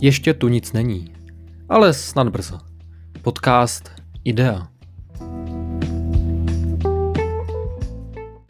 Ještě tu nic není, ale snad brzo. Podcast Idea.